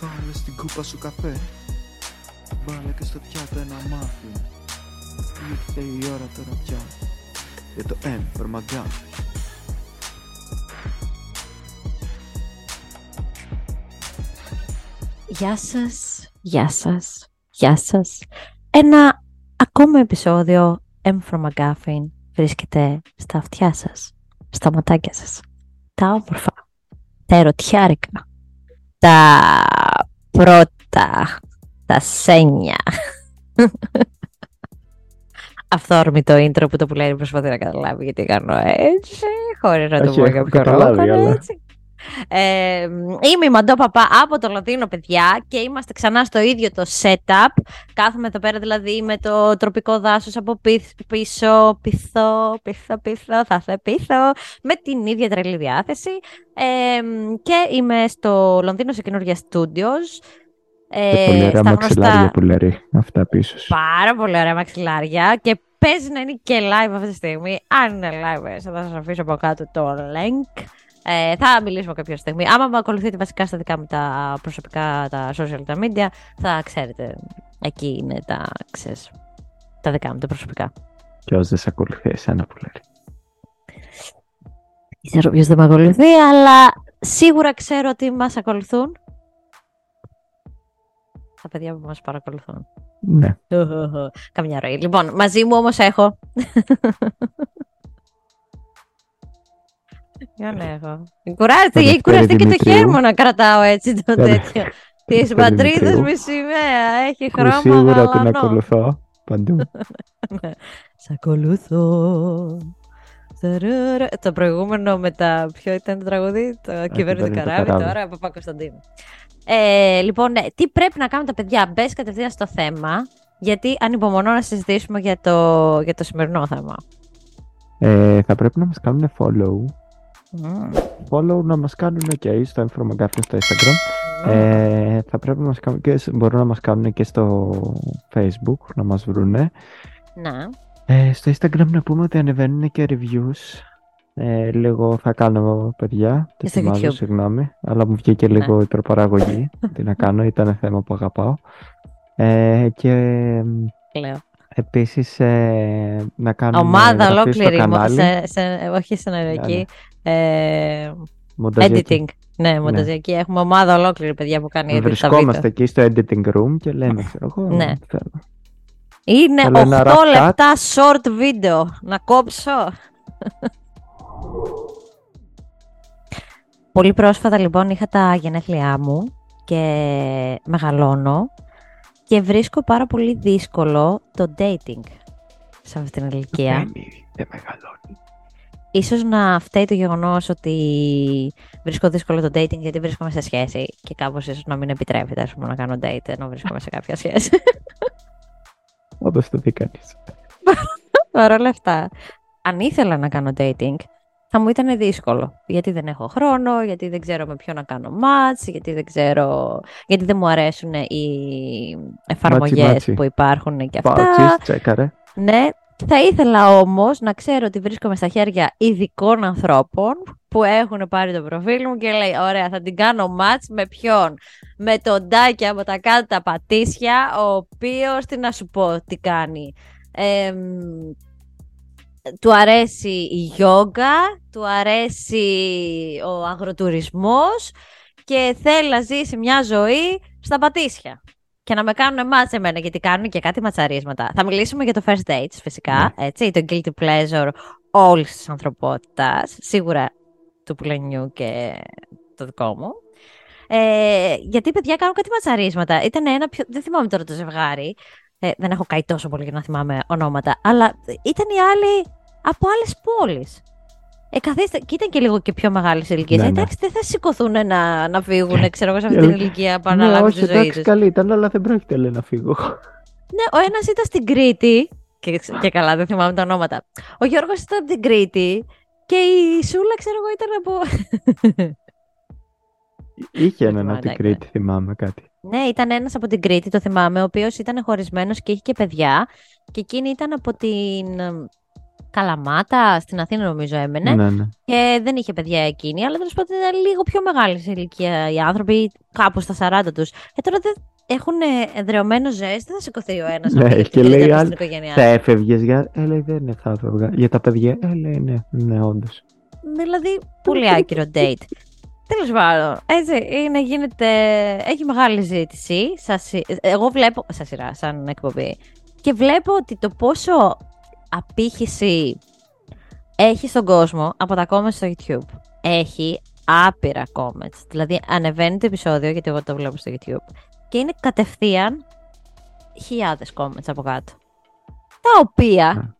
Βάλε στην κούπα σου καφέ Βάλε και στο πιάτο ένα μάφι Ήρθε η ώρα τώρα πια Για το M for McGuffin Γεια σας, γεια σας, γεια σας. Ένα ακόμα επεισόδιο M from McGuffin βρίσκεται στα αυτιά σας, στα ματάκια σας. Τα όμορφα, τα ερωτιάρικα, τα πρώτα, τα σένια. Αυθόρμητο intro που το που λέει προσπαθεί να καταλάβει γιατί κάνω έτσι, χωρίς να το Όχι, πω έχω για ποιο καταλάβει, λόγο, αλλά- έτσι. Ε, είμαι η Μαντώ Παπά από το Λονδίνο, παιδιά, και είμαστε ξανά στο ίδιο το setup. Κάθομαι εδώ πέρα δηλαδή με το τροπικό δάσος από πι- πίσω, πίσω, πίσω, πίσω, θα σε πίσω, με την ίδια τρελή διάθεση. Ε, και είμαι στο Λονδίνο σε καινούργια studios. Ε, Και πολύ ωραία στα μαξιλάρια γνωστά- που λέει αυτά πίσω σου. Πάρα πολύ ωραία μαξιλάρια και παίζει να είναι και live αυτή τη στιγμή. Αν είναι live, ε, θα σας αφήσω από κάτω το link. Ε, θα μιλήσουμε κάποια στιγμή. Άμα με ακολουθείτε βασικά στα δικά μου τα προσωπικά, τα social τα media, θα ξέρετε. Εκεί είναι τα, ξέρεις, τα δικά μου, τα προσωπικά. Και όσοι δεν σε ακολουθεί, εσένα που λέει. Δεν ξέρω ποιος δεν με ακολουθεί, αλλά σίγουρα ξέρω ότι μας ακολουθούν. Τα παιδιά που μας παρακολουθούν. Ναι. Καμιά ροή. Λοιπόν, μαζί μου όμως έχω. Για να έχω. Κουράζεται, Το έχει Δευτέρη κουραστεί και το Δημητρίου. χέρι μου να κρατάω έτσι το Το τέτοιο. Τη Δευτέρη πατρίδα Δημητρίου. με σημαία. Έχει Που χρώμα σίγουρα την γαλανό. ακολουθώ παντού. Σ' ακολουθώ. Ταρara. Το προηγούμενο με τα. Ποιο ήταν το τραγούδι, το κυβέρνητο κυβέρνητο καράβι, καράβι. τώρα από Κωνσταντίνου. Ε, λοιπόν, ναι, τι πρέπει να κάνουν τα παιδιά, μπες κατευθείαν στο θέμα, γιατί ανυπομονώ να συζητήσουμε για το, για το σημερινό θέμα. Ε, θα πρέπει να μας κάνουν follow. Μμμ. Follow να μας κάνουν και στο Infromagafia στο Instagram. Ε, θα πρέπει να μας κάνουν και, μπορούν να μας κάνουν και στο Facebook, να μας βρούνε. Να. Ε, στο Instagram να πούμε ότι ανεβαίνουν και reviews. Ε, λίγο θα κάνω παιδιά. Και Το στο θυμάζω, YouTube. συγγνώμη. Αλλά μου βγήκε Ναι. λίγο υπερπαραγωγή. Τι να κάνω, ήταν θέμα που αγαπάω. Ε, και μ, Λέω. επίσης ε, να κάνουμε Ομάδα εγγραφή ολόκληρη. στο μο- κανάλι. Σε, σε, όχι σεναριακή. Ε, Μονταζιακή. editing. Ναι, μονταζιακή. Έχουμε ομάδα ολόκληρη, παιδιά, που κάνει edit τα Βρισκόμαστε βίντεο. εκεί στο editing room και λέμε, ξέρω εγώ, Ναι. θέλω. Είναι Θέλω ένα 8 rough cut. λεπτά short βίντεο. Να κόψω. Πολύ πρόσφατα λοιπόν είχα τα γενέθλιά μου και μεγαλώνω και βρίσκω πάρα πολύ δύσκολο το dating σε αυτή την ηλικία. Δεν, δεν μεγαλώνει. Ίσως να φταίει το γεγονός ότι βρίσκω δύσκολο το dating γιατί βρίσκομαι σε σχέση και κάπως ίσως να μην επιτρέπεται ας πούμε, να κάνω date ενώ βρίσκομαι σε κάποια σχέση. Όπως το δει κανείς. Παρ' όλα αυτά, αν ήθελα να κάνω dating, θα μου ήταν δύσκολο. Γιατί δεν έχω χρόνο, γιατί δεν ξέρω με ποιο να κάνω match, γιατί δεν ξέρω... Γιατί δεν μου αρέσουν οι εφαρμογές matching. που υπάρχουν και αυτά. Πάω τσέκαρε. Ναι, θα ήθελα όμως να ξέρω ότι βρίσκομαι στα χέρια ειδικών ανθρώπων που έχουν πάρει το προφίλ μου και λέει ωραία θα την κάνω match με ποιον; Με τον Τάκη από τα Κάτω τα Πατήσια ο οποίος τι να σου πω τι κάνει Εμ, του αρέσει η γιόγκα, του αρέσει ο αγροτουρισμός και θέλει να ζήσει μια ζωή στα πατήσια και να με κάνουν μάτς εμένα, γιατί κάνουν και κάτι ματσαρίσματα. Θα μιλήσουμε για το first dates, φυσικά, έτσι, το guilty pleasure όλης της ανθρωπότητας, σίγουρα του πουλενιού και το δικό μου. Ε, γιατί, παιδιά, κάνουν κάτι ματσαρίσματα. Ήταν ένα πιο... Δεν θυμάμαι τώρα το ζευγάρι. Ε, δεν έχω καεί τόσο πολύ για να θυμάμαι ονόματα. Αλλά ήταν οι άλλοι από άλλες πόλεις. Ε, καθίστε, και ήταν και λίγο και πιο μεγάλη ηλικία. Ναι, Ε, ναι. Εντάξει, δεν θα σηκωθούν να, να φύγουν, ξέρω εγώ, σε αυτή Ε, την ηλικία πάνω να Ναι, αλλάξουν όχι, τη ζωή εντάξει, τους. καλή ήταν, αλλά δεν πρόκειται λέει, να φύγω. Ναι, ο ένας ήταν στην Κρήτη. Και, και καλά, δεν θυμάμαι τα ονόματα. Ο Γιώργος ήταν από την Κρήτη. Και η Σούλα, ξέρω εγώ, ήταν από. Είχε έναν θυμάμαι, από την εντάξει. Κρήτη, θυμάμαι κάτι. Ναι, ήταν ένας από την Κρήτη, το θυμάμαι, ο οποίος ήταν χωρισμένος και είχε και παιδιά. Και εκείνη ήταν από την. Καλαμάτα, στην Αθήνα νομίζω έμενε. Ναι, ναι. Και δεν είχε παιδιά εκείνη, αλλά τέλος πάντων ήταν λίγο πιο μεγάλη σε ηλικία οι άνθρωποι, κάπου στα 40 τους. Ε, τώρα δεν έχουν εδρεωμένο ζέστη, δεν θα σηκωθεί ο ένας Ναι, και λέει στην άλλη, οικογένειά Θα του. έφευγες για. Ε, λέει, δεν θα έφευγα. Για τα παιδιά. Ε, λέει, ναι, ναι, όντως. Δηλαδή, πολύ άκυρο date. Τέλος πάντων, έτσι είναι, γίνεται. Έχει μεγάλη ζήτηση. Σαν σι- Εγώ βλέπω. Σαν σειρά, σαν εκπομπή. Και βλέπω ότι το πόσο απήχηση έχει στον κόσμο από τα comments στο YouTube. Έχει άπειρα comments. Δηλαδή, ανεβαίνει το επεισόδιο, γιατί εγώ το βλέπω στο YouTube, και είναι κατευθείαν χιλιάδες comments από κάτω. Τα οποία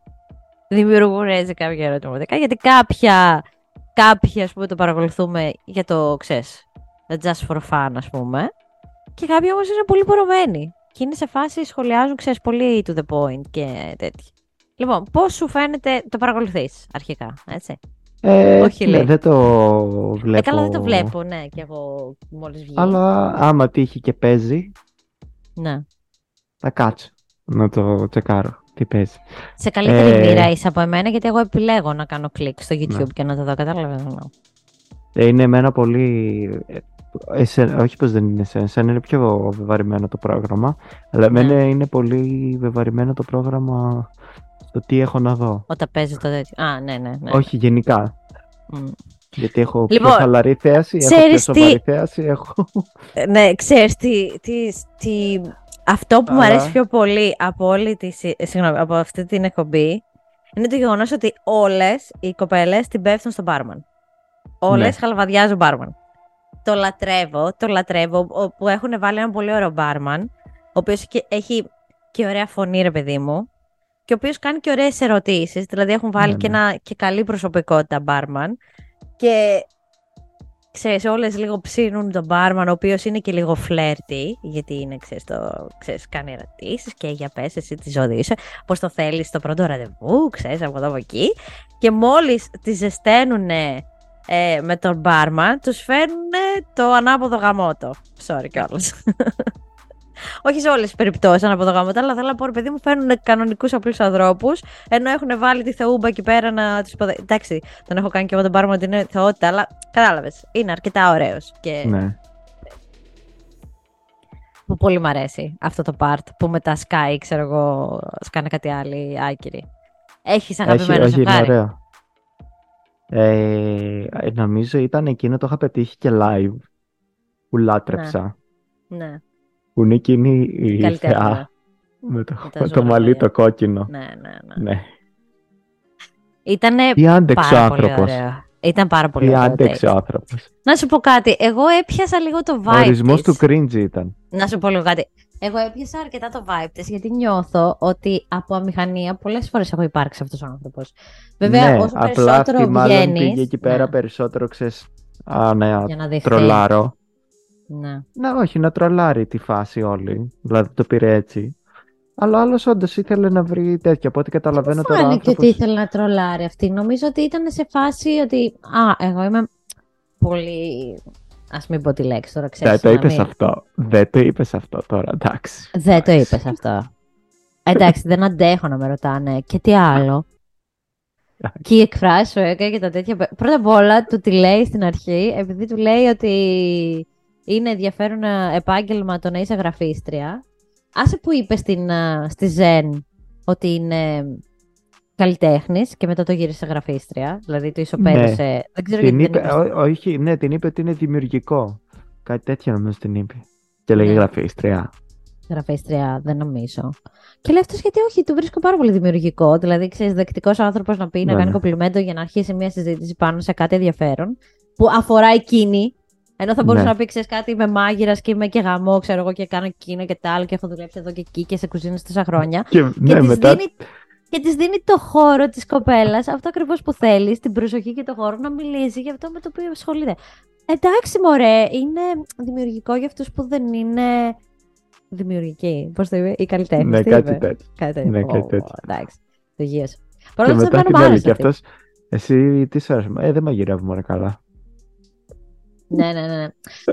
δημιουργούν έτσι κάποια ερωτηματικά, γιατί κάποια, κάποιοι ας πούμε το παρακολουθούμε για το, ξέρεις, just for fun ας πούμε, και κάποιοι όμως είναι πολύ πορωμένοι και είναι σε φάση σχολιάζουν, ξέρεις, πολύ to the point και τέτοια. Λοιπόν, πώς σου φαίνεται, το παρακολουθείς αρχικά, έτσι; Ε, Όχι, ναι, λέει. δεν το βλέπω. Ε, καλά δεν το βλέπω, ναι, και εγώ μόλις βγει. Αλλά άμα τύχει και παίζει, Ναι. θα κάτσω να το τσεκάρω τι παίζει. Σε καλύτερη Ε, μοίρα είσαι από εμένα, γιατί εγώ επιλέγω να κάνω κλικ στο YouTube Ναι. και να το δω, κατάλαβες. ναι. Ε, Είναι εμένα πολύ. ε, εσέ- όχι πως δεν είναι εσένα, εσένα είναι πιο βεβαρημένο το πρόγραμμα, αλλά Ναι. εμένα είναι πολύ βεβαρημένο το πρόγραμμα στο τι έχω να δω. Όταν παίζεις το τέτοιο. Α, ναι, ναι. ναι. Όχι γενικά. Μμ. Γιατί έχω Λοιπόν, πιο χαλαρή θέαση, έχω ξέρεις πιο τι- σοβαρή θέαση, έχω... Ε, Ναι, ξέρεις τι, τι, τι- αυτό που μου Αλλά- αρέσει πιο πολύ από, όλη τη, συ- ε, συγγνώμη, από αυτή την εκπομπή είναι το γεγονός ότι όλες οι κοπέλες την πέφτουν στον μπάρμαν. Όλες Ναι. χαλαβαδιάζουν μπάρμαν. Το λατρεύω, το λατρεύω ο- που έχουν βάλει ένα πολύ ωραίο μπάρμαν, ο οποίος και, έχει και ωραία φωνή ρε παιδί μου και ο οποίος κάνει και ωραίες ερωτήσεις, δηλαδή έχουν βάλει Ναι, και, ναι. ένα, και καλή προσωπικότητα μπάρμαν και ξέρεις, όλες λίγο ψήνουν τον μπάρμαν, ο οποίος είναι και λίγο φλερτή, γιατί είναι, ξέρεις, το, ξέρεις κάνει ερωτήσεις και για πες εσύ τη ζωή σου, πώς το θέλεις στο πρώτο ραντεβού, ξέρεις, από εδώ από εκεί. Και μόλις τη ζεσταίνουν ε, με τον μπάρμαν, τους φέρνουν το ανάποδο γαμότο. Sorry κιόλας. Όχι σε όλες τις περιπτώσεις ανάποδο γαμότο, αλλά θέλω να πω, ρε παιδί μου, φέρνουν κανονικούς απλούς ανθρώπους, ενώ έχουν βάλει τη θεούμπα εκεί πέρα να τους υποδε... Εντάξει, τον έχω κάνει και εγώ τον μπάρμαν ότι είναι θεότητα, αλλά κατάλαβες. Είναι αρκετά ωραίος. Και ναι. που πολύ μ' αρέσει αυτό το part που μετά σκάει, ξέρω εγώ, σκάνε κάτι άλλοι άκυροι. Έχεις Έχει, αγαπημένο όχι, είναι ζευγάρι; ωραίο. Ε, νομίζω ήταν εκείνο το είχα πετύχει και live που λάτρεψα. Ναι, Που είναι εκείνη η καλύτερη. ναι. θεά με το, Με τα με το ζώα, μαλλί ναι. το κόκκινο. Ναι, ναι, ναι. Ναι. Ήτανε Τι άντεξε ο πάρα πολύ άνθρωπος. ωραίο. Ήταν πάρα πολύ Τι ωραίο. άντεξε date. ο άνθρωπος. Να σου πω κάτι. Εγώ έπιασα λίγο το Ο vibe ορισμός της. του cringe ήταν. Να σου πω λίγο κάτι. Εγώ έπιασα αρκετά το vibe της, γιατί νιώθω ότι από αμηχανία πολλές φορές έχω υπάρξει αυτός ο άνθρωπος. Βέβαια, ναι, όσο απλά περισσότερο αυτή μάλλον βγαίνεις... πήγε εκεί πέρα ναι, περισσότερο, ξέρεις, α, ναι, για να δειχθεί. τρολάρω. Ναι. Ναι, όχι, να τρολάρει τη φάση όλη. Δηλαδή το πήρε έτσι. Αλλά άλλος όντως ήθελε να βρει τέτοια. Από ό,τι καταλαβαίνω τώρα. ο Φάνηκε ότι άνθρωπος- ήθελε να τρολάρει αυτή; Νομίζω ότι ήταν σε φάση ότι. Α, εγώ είμαι πολύ. Α μην πω τη λέξη τώρα, ξέρει. Δεν το είπες αυτό. Δεν το είπες αυτό τώρα, εντάξει. Δεν το Εντάξει. είπες αυτό. Εντάξει, δεν αντέχω να με ρωτάνε. Και τι άλλο. και οι εκφράσει σου έκανε και τα τέτοια. Πρώτα απ' όλα, του τη λέει στην αρχή, επειδή του λέει ότι είναι ενδιαφέρον ε, επάγγελμα το να είσαι γραφίστρια. Άσε που είπες στην, ε, στη Ζεν ότι είναι καλλιτέχνης και μετά το γύρισε γραφίστρια. Δηλαδή το ισοπαίδωσε. Δεν ξέρω Την γιατί είπε, δεν είπε. ό- όχι, ναι, την είπε ότι είναι δημιουργικό. Κάτι τέτοιο νομίζω την είπε. Και λέγει Ναι. γραφίστρια. Γραφίστρια, δεν νομίζω. Και λέει αυτός γιατί όχι, του βρίσκω πάρα πολύ δημιουργικό. Δηλαδή, ξέρεις, δεκτικός άνθρωπος να πει να Ναι, κάνει ναι. κομπλιμέντο για να αρχίσει μια συζήτηση πάνω σε κάτι ενδιαφέρον που αφορά εκείνη. Ενώ θα μπορούσες Ναι. να πει, ξέρει κάτι, είμαι μάγειρας και είμαι και γαμό, ξέρω εγώ, και κάνω εκείνο και τα άλλο και έχω δουλέψει εδώ και εκεί και σε κουζίνες τόσα χρόνια. Και, και ναι, της μετά. δίνει, και της δίνει το χώρο της κοπέλας, αυτό ακριβώς που θέλεις, την προσοχή και το χώρο να μιλήσει για αυτό με το οποίο ασχολείται. Εντάξει, μωρέ, είναι δημιουργικό για αυτούς που δεν είναι δημιουργικοί. Πώς το είπε, ή καλλιτέχνες. Ναι, τι κάτι είπε; τέτοιο. Κάτι τέτοιο. Ναι, κάτι Ω, τέτοιο. Εντάξει, το γύρω Και Παρ' όλα αυτά, μετά εμένα την μου έλεγε άρεσε και αυτή. αυτός. Εσύ τι σου άρεσε. Ε, δεν μαγειρεύω μόνο καλά. Ναι, ναι, ναι. ναι.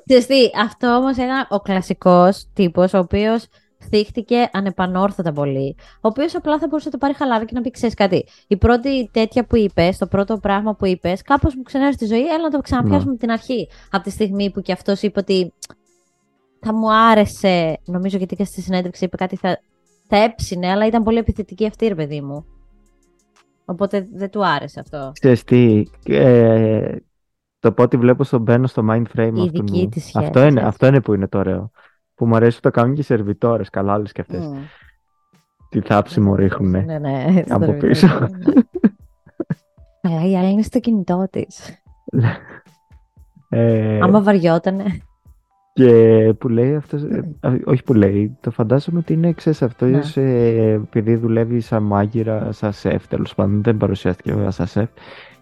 Ξέρεις τι, αυτό όμως είναι ο κλασικός τύπος, ο οποίος θύχτηκε ανεπανόρθωτα πολύ. Ο οποίος απλά θα μπορούσε να το πάρει χαλάρα και να πει: Ξέρεις κάτι. Η πρώτη τέτοια που είπες, το πρώτο πράγμα που είπες, κάπως μου ξενέρωσε τη ζωή, έλα να το ξαναπιάσουμε Ναι. την αρχή. Από τη στιγμή που κι αυτός είπε ότι θα μου άρεσε, νομίζω γιατί και στη συνέντευξη είπε κάτι, θα, θα έψινε, αλλά ήταν πολύ επιθετική αυτή, ρε παιδί μου. Οπότε δεν του άρεσε αυτό. Ξέρεις τι, ε, το πότε βλέπω στον μπαίνω στο mind frame Η αυτού δική μου. της σχέση, Αυτό είναι, έτσι. αυτό είναι που είναι το ωραίο. Που μου αρέσει που το κάνουν και οι σερβιτόρες, καλά όλες και αυτές. Μμ. Τι θάψη μου ρίχνουνε. Ναι, ναι. στο από ρεβιτό. πίσω. Καλά, η άλλη είναι στο κινητό της. Ε, Άμα βαριότανε. Και που λέει αυτός, ε, α, όχι που λέει, το φαντάζομαι ότι είναι ξέρεις αυτός Ναι. ε, επειδή δουλεύει σαν μάγειρα, σαν σεφ τέλος πάντων, δεν παρουσιάστηκε βέβαια σαν σεφ.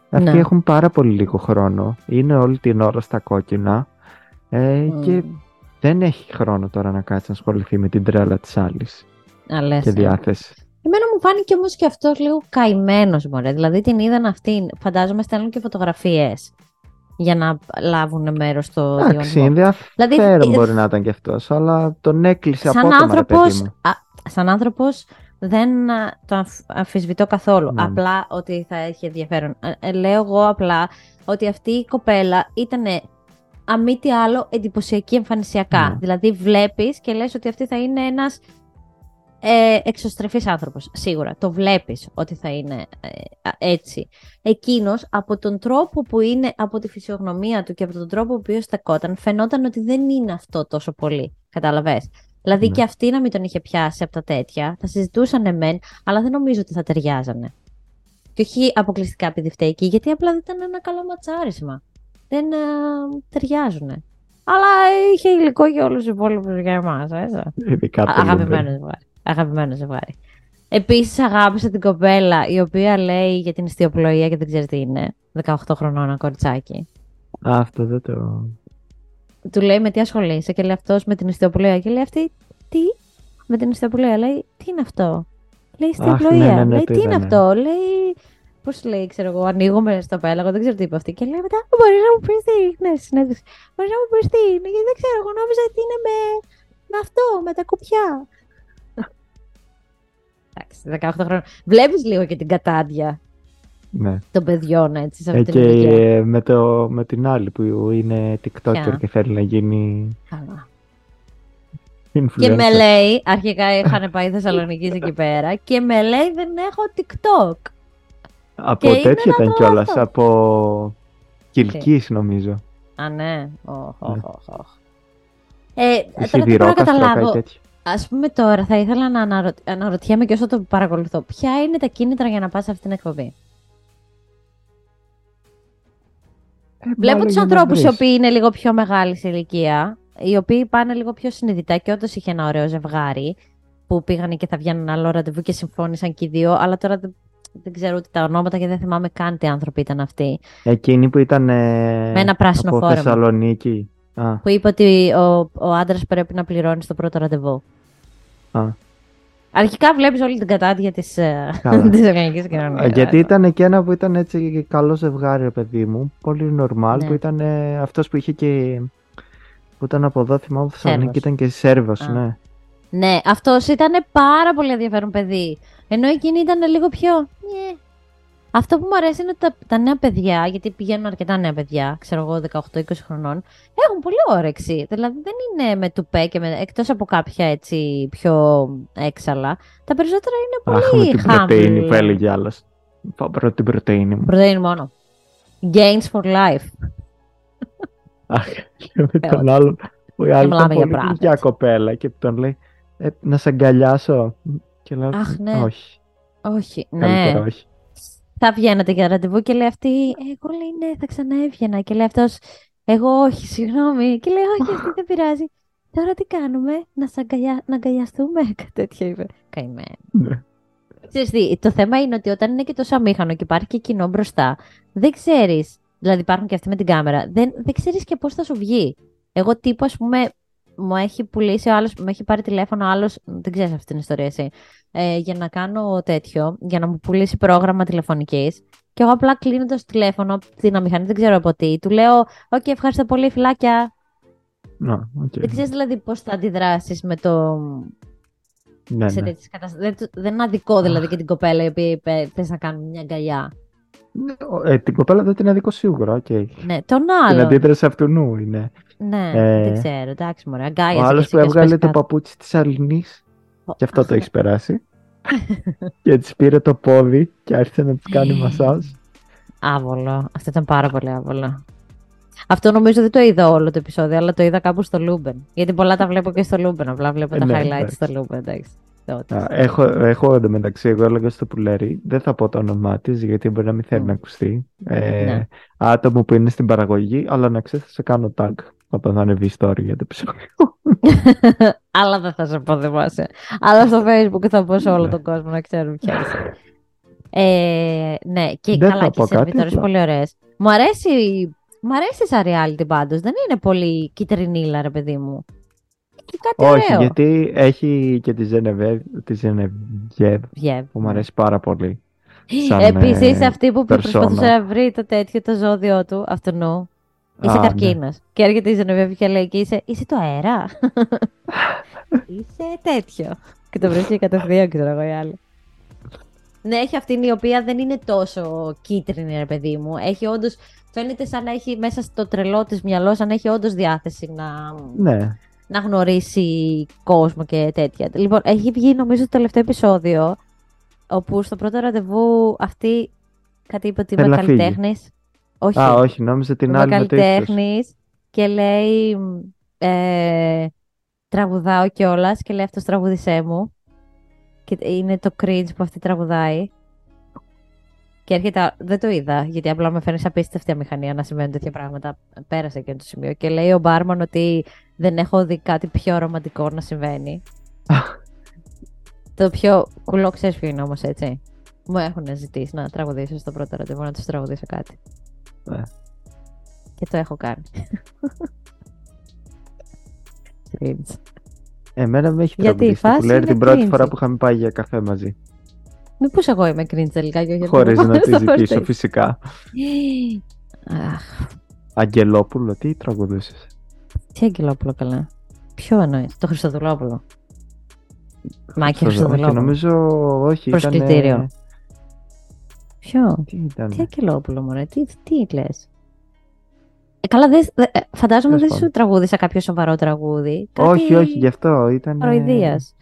Αυτοί Ναι. έχουν πάρα πολύ λίγο χρόνο, είναι όλη την ώρα στα κόκκινα ε, και Μμ. δεν έχει χρόνο τώρα να κάτσει να ασχοληθεί με την τρέλα της άλλης Α, λες, και ε. διάθεση. Εμένα μου φάνηκε όμως και αυτό λίγο καημένος μωρέ. Δηλαδή την είδαν αυτήν. Φαντάζομαι στέλνουν και φωτογραφίες για να λάβουν μέρος στο Εντάξει, διαγωνισμό. ενδιαφέρον Δηλαδή, μπορεί να ήταν κι αυτός, αλλά τον έκλεισε Σαν απότομα ρε άνθρωπος. παιδί μου. Σαν άνθρωπος δεν α, το αμφ- αμφισβητώ καθόλου. Ναι. Απλά ότι θα έχει ενδιαφέρον. Ε, ε, λέω εγώ απλά ότι αυτή η κοπέλα ήταν αν μη τι άλλο εντυπωσιακή εμφανισιακά. Ναι. Δηλαδή βλέπεις και λες ότι αυτή θα είναι ένας ε, εξωστρεφής άνθρωπος. Σίγουρα. Το βλέπεις ότι θα είναι ε, α, έτσι. Εκείνος από τον τρόπο που είναι, από τη φυσιογνωμία του και από τον τρόπο που στεκόταν, φαινόταν ότι δεν είναι αυτό τόσο πολύ. Κατάλαβες. Δηλαδή Ναι. και αυτή να μην τον είχε πιάσει από τα τέτοια, θα συζητούσαν μεν, αλλά δεν νομίζω ότι θα ταιριάζανε. Και όχι αποκλειστικά επειδή φταίει εκείνη, γιατί απλά δεν ήταν ένα καλό ματσάρισμα. Δεν α, ταιριάζουν. Αλλά είχε υλικό για όλους τους υπόλοιπους για εμάς, έτσι. Ειδικά το Αγαπημένο Luben. ζευγάρι. Αγαπημένο ζευγάρι. Επίσης, αγάπησα την κοπέλα η οποία λέει για την ιστιοπλοεία και δεν ξέρεις τι είναι. 18 χρονών ένα κοριτσάκι. Α, Αυτό δεν το... Του λέει με τι ασχολείσαι και λέει αυτός με την ιστιοπλοεία. Και λέει αυτή, τι με την ιστιοπλοεία. Λέει, τι είναι αυτό; Λέει ιστιοπλοεία. ναι, ναι, ναι, λέει, το τι είναι είδα, ναι. αυτό; Λέει, πώς λέει, ξέρω εγώ, ανοίγουμε στο πέλαγο, δεν ξέρω τι είπε αυτή. Και λέει μετά, μπορείς να μου πεις τι είναι, συνέντευξη. Μπορείς να μου πεις τι είναι, γιατί δεν ξέρω, εγώ νόμιζα ότι είναι με, με αυτό, με τα κουπιά. Εντάξει, 18 χρόνια. Βλέπεις λίγο και την κατάντια Ναι. των παιδιών έτσι σε Ε, αυτή και την ηλικία. ε, με, το, με την άλλη που είναι TikToker Ποια; και θέλει να γίνει Καλά. influencer. Και με λέει, αρχικά είχαν πάει Θεσσαλονίκη εκεί πέρα, και με λέει δεν έχω TikTok. Από και είναι τέτοια να ήταν το κιόλας. αυτό. Από Κιλκής νομίζω. Α, ναι. Οχ, οχ, Ναι. οχ, οχ. Ε, Ή τώρα δεν μπορώ να Σιδηρόκαστρο, κάτι καταλάβω. τέτοιο. Α πούμε τώρα, θα ήθελα να αναρω... αναρωτιέμαι και όσο το παρακολουθώ. Ποια είναι τα κίνητρα για να πας σε αυτήν την εκπομπή; Βλέπω μάλλον τους για να ανθρώπους οι βρεις. οποίοι είναι λίγο πιο μεγάλης σε ηλικία, οι οποίοι πάνε λίγο πιο συνειδητά και όντως είχε ένα ωραίο ζευγάρι που πήγαν και θα βγαίνουν άλλο ραντεβού και συμφώνησαν και οι δύο, αλλά τώρα δεν, δεν ξέρω ούτε τα ονόματα και δεν θυμάμαι καν τι άνθρωποι ήταν αυτοί. Εκείνη που ήταν ε, Με ένα πράσινο από φόρεμα. Θεσσαλονίκη. Α, Που είπε ότι ο, ο άντρας πρέπει να πληρώνει στο πρώτο ραντεβού. α. Αρχικά βλέπεις όλη την κατάδια της Καλά. της ελληνική κοινωνίας. Α, Γιατί ήταν και ένα που ήταν έτσι καλό ζευγάρι, ρε παιδί μου. Πολύ normal. Ναι. Που ήταν ε, αυτός που είχε και. που ήταν από εδώ, θυμάμαι, από Θεσσαλονίκη, Σέρβος. ήταν και Σέρβος, Α. ναι. Ναι, αυτός ήταν πάρα πολύ ενδιαφέρον παιδί. Ενώ εκείνη ήταν λίγο πιο. «Νιε». Αυτό που μου αρέσει είναι ότι τα, τα νέα παιδιά, γιατί πηγαίνουν αρκετά νέα παιδιά, ξέρω εγώ 18-20 χρονών, έχουν πολύ όρεξη. Δηλαδή δεν είναι με τουπέ και με. εκτός από κάποια έτσι πιο έξαλα. Τα περισσότερα είναι Αχ, με πολύ την πρωτεΐνη humble. που έλεγε άλλος. Πάω πρώτη την πρωτεΐνη μου. Πρωτεΐνη μόνο. Gains for life. Αχ, και με Ε, τον άλλον. Που η άλλη μιλάμε ήταν για πολύ brothers. γλυκιά κοπέλα και τον λέει «Ε, να σε αγκαλιάσω. Και λέω Αχ, ναι. όχι, Όχι, καλύτερα ναι. όχι. Θα βγαίνατε για ραντεβού και λέει αυτή, Εγώ λέει ναι, θα ξαναέβγαινα. Και λέει αυτός, Εγώ όχι, συγγνώμη. Και λέει Όχι, αυτή δεν πειράζει. Τώρα τι κάνουμε, να, σ' αγκαλιά... να αγκαλιαστούμε. Κάτι τέτοιο είπε. Καημένη. Ναι. Ξέρεις τι, το θέμα είναι ότι όταν είναι και τόσο αμήχανο και υπάρχει και κοινό μπροστά, δεν ξέρεις. Δηλαδή υπάρχουν και αυτοί με την κάμερα. Δεν, δεν ξέρεις και πώς θα σου βγει. Εγώ τύπου, ας πούμε, μου έχει πουλήσει ο άλλος, μου έχει πάρει τηλέφωνο ο άλλος. Δεν ξέρεις αυτή την ιστορία εσύ. Ε, για να κάνω τέτοιο, για να μου πουλήσει πρόγραμμα τηλεφωνικής. Και εγώ απλά κλείνοντας το τηλέφωνο, την αμηχανία, δεν ξέρω από τι, του λέω: Οκ, ευχαριστώ πολύ, φιλάκια. Να, οκ. Δεν ξέρεις δηλαδή πώς θα αντιδράσεις με το. Ναι, σε ναι. τέτοιες καταστάσεις. Δεν, του- δεν είναι αδικώ δηλαδή και την κοπέλα η οποία είπε θες να κάνουμε μια αγκαλιά. Ναι, ο- Ε, την κοπέλα δεν την αδικώ σίγουρα, οκ. Ναι, τον Την άλλο. αντίδραση αυτουνού είναι. Ναι, Ε, δεν ξέρω. Εντάξει, μωρέ. Ο Αγκάλιασε και άλλος εσύ που και ας έβγαλε πες το κάτω. παπούτσι της Αλληνής. Και αυτό Αχ, το έχεις περάσει. και της πήρε το πόδι και άρχισε να της κάνει μασάζ. Άβολο. Αυτό ήταν πάρα πολύ άβολο. Αυτό νομίζω δεν το είδα όλο το επεισόδιο, αλλά το είδα κάπου στο Λούμπεν. Γιατί πολλά τα βλέπω και στο Λούμπεν. Απλά βλέπω Ε, τα ναι, highlights εντάξει. στο Λούμπεν. Εντάξει. Τότε. Α, έχω, έχω εντωμεταξύ, εγώ έλεγα στο πουλέρι, δεν θα πω το όνομά της γιατί μπορεί να μην θέλει Μμ. να ακουστεί. Ε, Ναι. Άτομο που είναι στην παραγωγή, αλλά να ξέρεις θα σε κάνω tag όταν θα ανεβεί η story για το επεισόδιο. Αλλά δεν θα σε πω δημόσια. Αλλά στο facebook θα πω σε όλο Ναι. τον κόσμο να ξέρουν ποια είσαι. Ε, ναι, και Δεν καλά θα και πω οι σερβιτόρες κάτι, απλά. πολύ ωραίες. Μου αρέσει, μου αρέσει σαν reality πάντως. Δεν είναι πολύ κυτρινίλα ρε παιδί μου. Και κάτι Όχι, ωραίο. γιατί έχει και τη Ζενεβέ, τη Ζενεβιέβ Yeah. που μου αρέσει πάρα πολύ. σαν, Επίσης ε, αυτή που persona. προσπαθούσε να βρει το τέτοιο το ζώδιο του, αυτού Είσαι Α, καρκίνος. Και έρχεται η Ζενεβιέβη και λέει και είσαι, είσαι το αέρα. είσαι τέτοιο. Και το βρίσκει κατευθείαν, ξέρω εγώ οι άλλοι. Ναι, έχει αυτήν η οποία δεν είναι τόσο κίτρινη, ρε παιδί μου. Έχει όντως. Φαίνεται σαν να έχει μέσα στο τρελό της μυαλός, σαν να έχει όντως διάθεση να, Ναι, να γνωρίσει κόσμο και τέτοια. Λοιπόν, έχει βγει νομίζω το τελευταίο επεισόδιο, όπου στο πρώτο ραντεβού αυτή κάτι είπε ότι είμαι Θέλει να φύγει. καλλιτέχνη. Όχι. Α, όχι, νόμιζα την Είμαι άλλη με το ύψος. καλλιτέχνη και λέει. Ε, τραγουδάω κιόλας και λέει αυτός τραγούδισέ μου. Και είναι το cringe που αυτή τραγουδάει. Και έρχεται. α- Δεν το είδα, γιατί απλά με φαίνεται απίστευτη αμηχανία να συμβαίνουν τέτοια πράγματα. Πέρασε και το σημείο. Και λέει ο Μπάρμαν ότι δεν έχω δει κάτι πιο ρομαντικό να συμβαίνει. το πιο κουλό ξέρεις ποιο είναι όμως, έτσι. Μου έχουν ζητήσει να τραγουδήσω στο πρώτο ραντεβού, να τους τραγουδήσω κάτι. Ναι. Και το έχω κάνει. Cringe. Εμένα με έχει Γιατί η τραγουδίσει το φάση πουλέρι είναι την πρώτη cringe. φορά που είχαμε πάει για καφέ μαζί. Μήπως εγώ είμαι cringe τελικά και όχι Χωρίς αυτό να που τη είπαμε στο ζητήσω, first date. φυσικά. Αχ, Αγγελόπουλο, τι τραγουδούσες; τι Αγγελόπουλο καλά. Ποιο εννοείς, το Χριστοδουλόπουλο. Μάκη Στο- όχι, Χριστοδουλόπουλο. Νομίζω όχι. Προς ήτανε- κριτήριο. Ποιο, Τι ήταν. τι Αγγελόπουλο, μωρέ, τι, τι λες; Ε, καλά, δεν, δε- ε, φαντάζομαι Τέλος δεν πάντων. σου τραγούδισα κάποιο σοβαρό τραγούδι. Κάτι Όχι, όχι, γι' αυτό ήταν. Κοροϊδίας.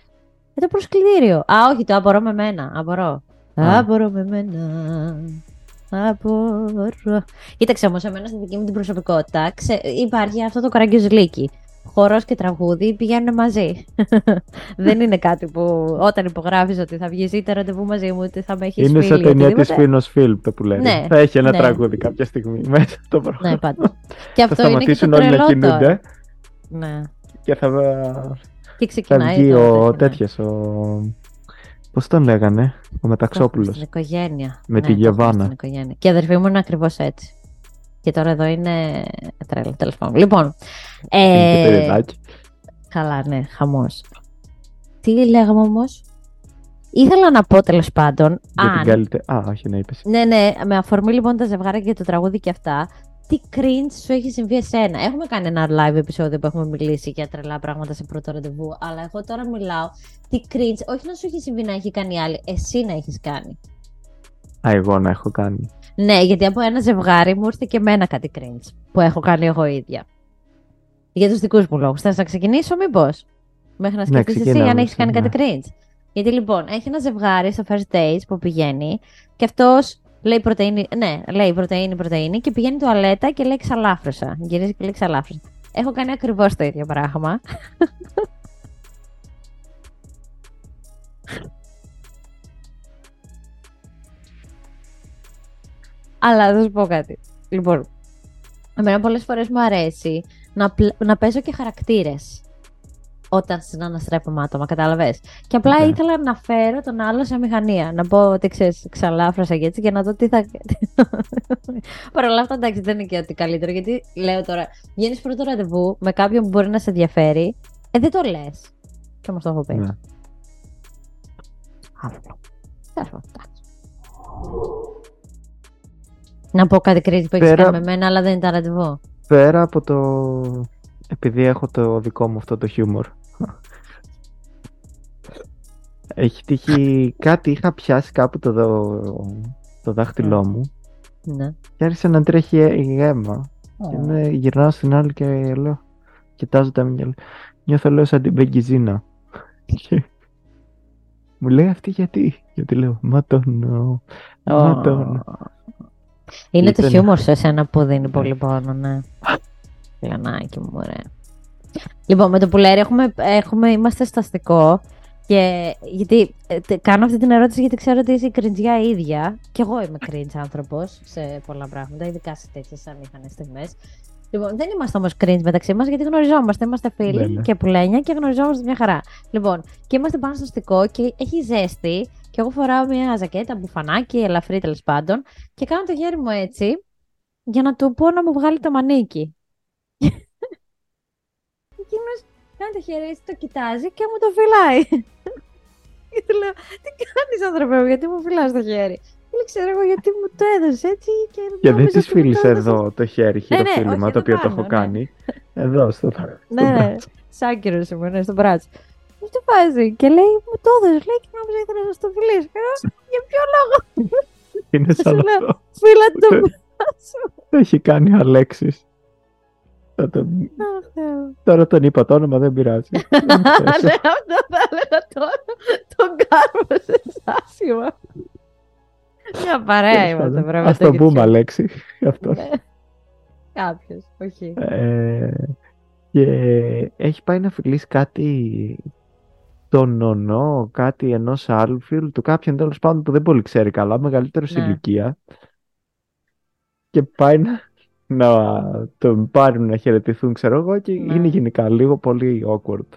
Ε, το προσκλητήριο. Α, όχι, το απορώ με μένα. Απορώ. Α. Απορώ με μένα. Απορώ. Κοίταξε όμως, εμένα στη δική μου την προσωπικότητα ξε... υπάρχει αυτό το καραγκιουζλίκι. Χορός και τραγούδι πηγαίνουν μαζί. Δεν είναι κάτι που όταν υπογράφεις ότι θα βγεις είτε ραντεβού μαζί μου, είτε θα με έχεις Είναι σαν ταινία της Φίνο Φιλμ το που λένε. Ναι, Θα έχει ένα ναι. τραγούδι κάποια στιγμή μέσα το πρόγραμμα. Ναι, πάντα. και Θα αυτό είναι και το σταματήσουν όλοι να τρελό τώρα. κινούνται Ναι. και θα, Και θα ξεκινάει. βγει το ο τέτοιο, ναι. τέτοιος. Ο... Πώς τον λέγανε, ο Το έχουμε Μεταξόπουλο. Στην οικογένεια. Με Ναι, τη το έχουμε Γιωβάνα. Στην οικογένεια. Και η αδερφή μου είναι ακριβώς έτσι. Και τώρα εδώ είναι τρέλο, τέλος πάντων. Λοιπόν. Είναι και Ε, παιδάκι. καλά, ναι, χαμός. Τι λέγαμε όμως; Ήθελα να πω τέλος πάντων. Για την Αν. καλύτερη. Α, όχι, να είπες. Ναι, ναι, με αφορμή λοιπόν τα ζευγάρια και το τραγούδι και αυτά. Τι cringe σου έχει συμβεί εσένα. Έχουμε κάνει ένα live επεισόδιο που έχουμε μιλήσει για τρελά πράγματα σε πρώτο ραντεβού. Αλλά εγώ τώρα μιλάω. Τι cringe, όχι να σου έχει συμβεί να έχει κάνει άλλη, εσύ να έχεις κάνει. Α, εγώ να έχω κάνει. Ναι, γιατί από ένα ζευγάρι μου ήρθε και εμένα κάτι cringe που έχω κάνει εγώ ίδια. Για τους δικούς μου λόγους. Θα να ξεκινήσω, μήπως; Μέχρι να Ναι, σκεφτείς εσύ ξεκινάμε, αν έχεις κάνει ναι. κάτι cringe. Γιατί λοιπόν, έχει ένα ζευγάρι στο first dates που πηγαίνει και αυτός λέει πρωτενη, ναι, λέει πρωτενη, πρωτενη και πηγαίνει τουαλέτα και λέει ξαλάφρωσα. Γυρίζει και λέει ξαλάφρωσα. Έχω κάνει ακριβώς το ίδιο πράγμα. Αλλά θα σου πω κάτι. Λοιπόν, εμένα πολλές φορές μου αρέσει να, πλ- να παίζω και χαρακτήρες όταν συναναστρέφω άτομα, κατάλαβες; Και απλά Ναι. ήθελα να φέρω τον άλλο σε μηχανία. Να πω ότι ξέρεις, ξαλάφρασα και έτσι και να δω τι θα. Παρ' όλα αυτά, εντάξει, δεν είναι και ότι καλύτερο. Γιατί λέω τώρα, βγαίνεις πρώτο ραντεβού με κάποιον που μπορεί να σε ενδιαφέρει, ε, δεν το λες. Και όμως το έχω πει. Ναι. Άβολο. Τέλος πάντων, εντάξει. Να πω κάτι crazy που έχεις Πέρα- κάνει με μένα, αλλά δεν ήταν ραντεβού. Πέρα από το. Επειδή έχω το δικό μου αυτό το χιούμορ. Έχει τύχει κάτι, είχα πιάσει κάπου το, δω- το δάχτυλό μου Ναι. και άρχισε να τρέχει αι- αίμα. Και με γυρνάω στην άλλη και λέω, κοιτάζω τα μυαλά. λέω, Νιώθω λέω σαν την Μπεγκιζίνα. Και μου λέει αυτή γιατί. Γιατί λέω, ματώνω, ματώνω. Είναι το Ήταν- χιούμορ σε εσένα που δίνει πολύ πόνο, ναι. Λιανάκι μου, ωραία. Λοιπόν, με το πουλέρι έχουμε, έχουμε, είμαστε στο αστικό και γιατί ε, τε- κάνω αυτή την ερώτηση γιατί ξέρω ότι είσαι η κριντζιά ίδια και εγώ είμαι cringe άνθρωπος σε πολλά πράγματα, ειδικά σε τέτοιες ανήχανες στιγμές. Λοιπόν, δεν είμαστε όμως cringe μεταξύ μας γιατί γνωριζόμαστε. Είμαστε φίλοι Ναι, ναι. και πουλένια και γνωριζόμαστε μια χαρά. Λοιπόν, και είμαστε πάνω στο αστικό και έχει ζέστη και εγώ φοράω μια ζακέτα, μπουφανάκι, ελαφρύ τέλος πάντων και κάνω το χέρι μου έτσι για να του πω να μου βγάλει το μανίκι. Εκείνος κάνει το χέρι έτσι, το κοιτάζει και μου το φυλάει. και του λέω, Τι κάνεις, άνθρωπε μου, γιατί μου φυλάς το χέρι. Και λέει, ξέρω εγώ γιατί μου το έδωσε έτσι και. Και δεν νόμιζα της ότι μου το φίλησε έδωσες». εδώ το χέρι, ναι, όχι, χειροφύλημα, το εδώ οποίο το πάνω, έχω ναι. κάνει. Εδώ, στο στο Ναι, ναι, μπράτσο. σαν κύριο ήμουν, ναι, στο μπράτσο. Μου το βάζει και λέει, μου το έδωσε. Λέει και νόμιζα ήθελα να στο φιλήσω. Και λέω, Για ποιο λόγο; Είναι σαν Σου λέω. αυτό. φύλλα το Το- μπράτσο. Το έχει κάνει ο Αλέξης. Θα τον- Αχ, Θεέ μου. Τώρα τον είπα το όνομα, δεν πειράζει. Δεν θες. Ναι, αυτό θα έλεγα τώρα. Τον κάρμωσε άσχημα. Μια παρέα είμαστε, πρέπει Ας το πούμε, Αλέξη. Αυτό. Κάποιος, όχι. Ε, και έχει πάει να φιλήσει κάτι τον νονό, κάτι ενός άλλου φίλου του, κάποιον τέλος πάντων που δεν πολύ ξέρει καλά, μεγαλύτερος σε Ναι. ηλικία. Και πάει να, να τον πάρουν να χαιρετηθούν, ξέρω εγώ, και Ναι. είναι γενικά λίγο πολύ awkward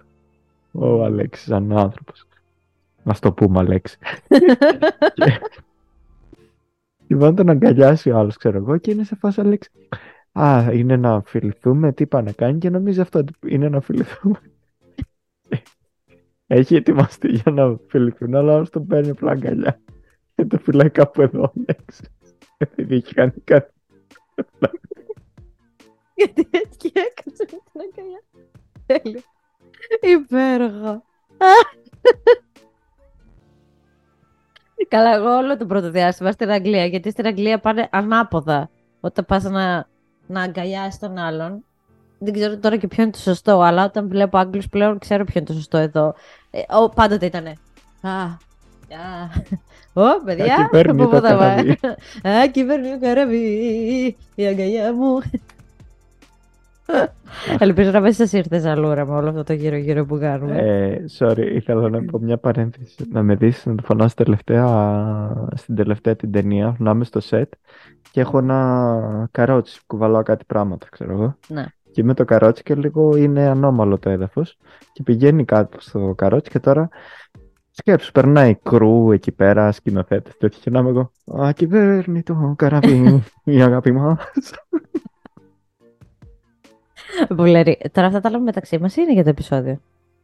ο Αλέξης σαν άνθρωπος. Να το πούμε, Αλέξη. και... Λοιπόν, τον αγκαλιάσει ο άλλος, ξέρω εγώ, και είναι σε φάση Αλέξη. Α, είναι να φιληθούμε, τι πάει να κάνει και νομίζει αυτό ότι είναι να φιληθούμε. Έχει ετοιμαστεί για να φιληθούν, αλλά όμως τον παίρνει απλά αγκαλιά. Και το φυλάει κάπου εδώ, Αλέξη. Δεν έχει κάνει κάτι. Γιατί έτσι έκατσε με την αγκαλιά. Τέλειο. Υπέροχο. Καλά, εγώ όλο το πρώτο διάστημα στην Αγγλία, γιατί στην Αγγλία πάνε ανάποδα. Όταν πας να, να αγκαλιάσεις τον άλλον. Δεν ξέρω τώρα και ποιο είναι το σωστό, αλλά όταν βλέπω Άγγλους πλέον ξέρω ποιο είναι το σωστό εδώ. Ε, ο, πάντοτε ήτανε. Α, α, Ω, παιδιά, κυβέρνει από το πού θα πάει. καράβι. Α, κυβέρνει το καράβι, η αγκαλιά μου. Ελπίζω να μην σας ήρθε ζαλούρα με όλο αυτό το γύρω-γύρω που κάνουμε. Ε, sorry, ήθελα να πω μια παρένθεση. Να με δεις να το φωνάς τελευταία, στην τελευταία την ταινία, να είμαι στο σετ και έχω ένα καρότσι, κουβαλάω κάτι πράγματα, ξέρω εγώ. Ναι. Και με το καρότσι και λίγο είναι ανώμαλο το έδαφος και πηγαίνει κάτω στο καρότσι και τώρα σκέψου, περνάει κρού εκεί πέρα, σκηνοθέτες τέτοιο και να είμαι εγώ «Α, κυβέρνη το καράβι, η αγάπη μας». Βουλερή. Τώρα αυτά τα λέμε μεταξύ μας ή είναι για το επεισόδιο;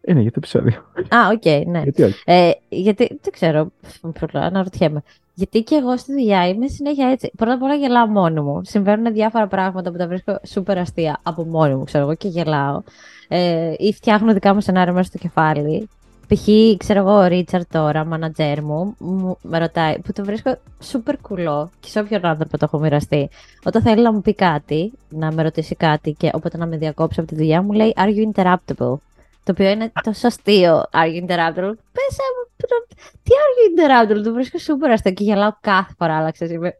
Είναι για το επεισόδιο. Α, οκ, ναι. Γιατί όχι; Ε, γιατί, δεν ξέρω, πολλά, αναρωτιέμαι. Γιατί και εγώ στη δουλειά είμαι συνέχεια έτσι. Πρώτα απ' όλα γελάω μόνη μου. Συμβαίνουν διάφορα πράγματα που τα βρίσκω σούπερ αστεία από μόνη μου, ξέρω εγώ, και γελάω. Ε, ή φτιάχνω δικά μου σενάρια μέσα στο κεφάλι. Π.χ. ξέρω εγώ, ο Ρίτσαρντ τώρα, μάνατζερ μου, μου, με ρωτάει, που το βρίσκω σούπερ κουλό και σε όποιον άνθρωπο το έχω μοιραστεί. Όταν θέλει να μου πει κάτι, να με ρωτήσει κάτι και όποτε να με διακόψει από τη δουλειά μου, λέει Are you interruptible? Το οποίο είναι τόσο αστείο. Are you interruptible? Πες μου, προ- τι are you interruptible? Το βρίσκω σούπερ αστείο και γελάω κάθε φορά, αλλά ξέρεις, είμαι...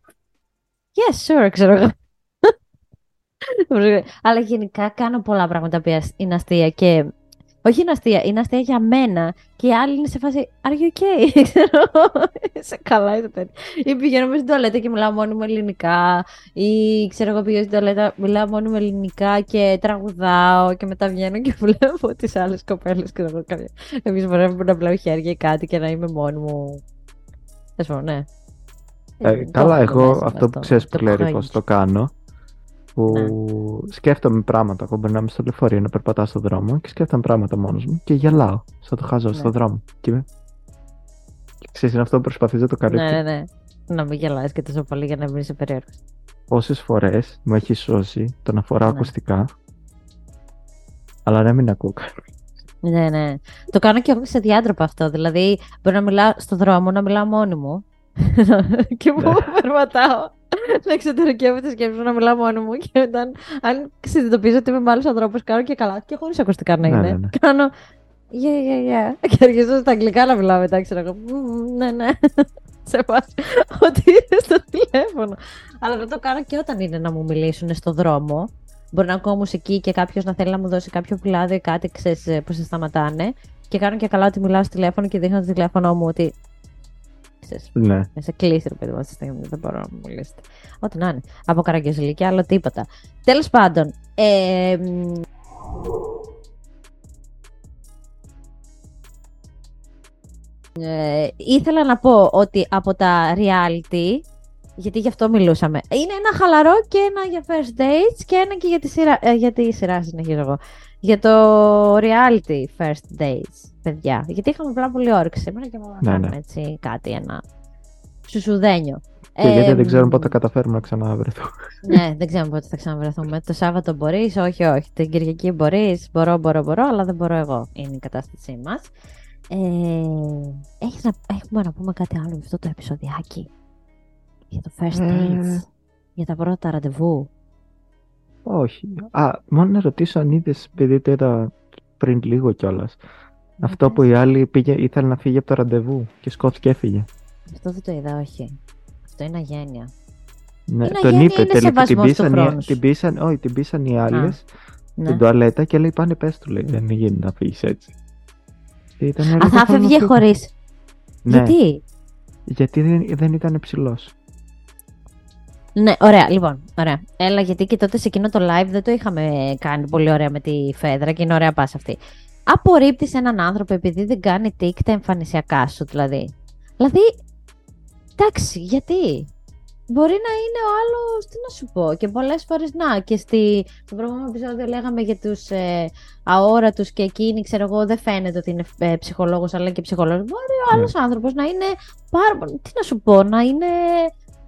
Yes, sure, ξέρω εγώ. Το βρίσκω- αλλά γενικά κάνω πολλά πράγματα που είναι αστεία και... Όχι είναι αστεία, είναι αστεία για μένα και οι άλλοι είναι σε φάση Are you okay? Ξέρω, σε καλά είσαι τέτοια. Ή πηγαίνω μέσα στην τουαλέτα και μιλάω μόνο μου ελληνικά. Ή ξέρω εγώ πηγαίνω στην τουαλέτα, μιλάω μόνο μου ελληνικά και τραγουδάω και μετά βγαίνω και βλέπω τις άλλες κοπέλες. Ξέρω εγώ κάποια. Εμείς μπορούμε να πλάω χέρια ή κάτι και να είμαι μόνη μου. Θες πω, ναι. Ε, το καλά, έχω εγώ μέσα αυτό που ξέρεις το που λέει cringe. πώς το κάνω που Ναι. σκέφτομαι πράγματα. Εγώ μπορεί να είμαι στο λεωφορείο να περπατάω στον δρόμο και σκέφτομαι πράγματα μόνος μου και γελάω σαν το χάζω Ναι. στον δρόμο. Και, είμαι... και ξέρεις, είναι αυτό που προσπαθείς να το καλύψεις. Ναι, ναι, ναι. Να μην γελάς και τόσο πολύ για να μην είσαι περίεργος. Πόσες φορές μου έχεις σώσει το να φοράω Ναι. ακουστικά αλλά να μην ακούω κάτι. Ναι, ναι. Το κάνω και εγώ σε διάντροπα αυτό. Δηλαδή, μπορεί να μιλάω στο δρόμο, να μιλάω μόνη μου. και μου Ναι. περπατάω. Να εξωτερικεύω τη σκέψη μου να μιλάω μόνη μου. Και όταν, αν συνειδητοποιήσω ότι είμαι με άλλους ανθρώπους, κάνω και καλά. Και χωρίς ακουστικά να Ναι, είναι. ναι, ναι. Κάνω. Yeah, yeah, yeah. Και αρχίζω στα αγγλικά να μιλάω μετά, ξέρω εγώ. «Μμμ, Ναι, ναι. Σε βάση ότι είναι στο τηλέφωνο. Αλλά δεν το κάνω και όταν είναι να μου μιλήσουν στο δρόμο. Μπορεί να ακούω μουσική και κάποιος να θέλει να μου δώσει κάποιο φυλάδιο ή κάτι, ξέρεις που σε σταματάνε. Και κάνω και καλά ότι μιλάω στο τηλέφωνο και δείχνω το τηλέφωνο μου ότι. Ξέρεις, Ναι. να σε κλείσει, ρε παιδί μου, αυτή τη στιγμή δεν μπορώ να μου μιλήσετε. Ό,τι να είναι. Από καραγκιόζηλη και άλλο τίποτα. Τέλος πάντων. Ε, μ, ε, ήθελα να πω ότι από τα reality, γιατί γι' αυτό μιλούσαμε, είναι ένα χαλαρό και ένα για first dates και ένα και για τη σειρά, ε, για τη σειρά συνεχίζω εγώ. Για το reality first dates, παιδιά. Γιατί είχαμε πάρα πολύ όρεξη σήμερα και να Ναι, κάνουμε ναι. έτσι κάτι, ένα σουσουδένιο. Και γιατί Ε, δεν ξέρουμε μ, πότε θα καταφέρουμε να ξαναβρεθούμε. ναι, δεν ξέρουμε πότε θα ξαναβρεθούμε. Το Σάββατο μπορείς, όχι, όχι. Την Κυριακή μπορείς, μπορώ, μπορώ, μπορώ, αλλά δεν μπορώ εγώ. Είναι η κατάστασή μας. Ε, έχεις να, έχουμε να πούμε κάτι άλλο για αυτό το επεισοδιάκι. Για το first Ε. dates. Για τα πρώτα ραντεβού. Όχι. Α, μόνο να ρωτήσω αν είδες, επειδή το είδα πριν λίγο κιόλας. Αυτό που η άλλη πήγε, ήθελε να φύγει από το ραντεβού και σκόθηκε έφυγε. Αυτό δεν το είδα, όχι. Αυτό είναι αγένεια. Ναι, Είναι τον αγένεια, είπε είναι τελικά. Την σεβασμός του πείσαν, οι- χρόνου σου. την πείσαν, όχι, την πείσαν οι άλλες Ναι. στην τουαλέτα και λέει πάνε πες του λέει δεν γίνεται να φύγεις έτσι. Και ήταν, Α, «Εγώ θα θέλω να φεύγε φύγω». χωρίς. Ναι, Γιατί; γιατί δεν, δεν ήταν ψηλός. Ναι, ωραία, λοιπόν. Ωραία. Έλα, γιατί και τότε σε εκείνο το live δεν το είχαμε κάνει πολύ ωραία με τη Φέδρα και είναι ωραία πάσα αυτή. Απορρίπτεις έναν άνθρωπο επειδή δεν κάνει τικ τα εμφανισιακά σου, δηλαδή. Δηλαδή, εντάξει, γιατί; Μπορεί να είναι ο άλλος, τι να σου πω, και πολλές φορές να. Και στη, στο προηγούμενο επεισόδιο λέγαμε για τους ε, αόρατους και εκείνοι, ξέρω εγώ, δεν φαίνεται ότι είναι ε, ψυχολόγος, αλλά και ψυχολόγος. Μπορεί ο Ναι. άλλος άνθρωπος να είναι πάρα πολύ. Τι να σου πω, να είναι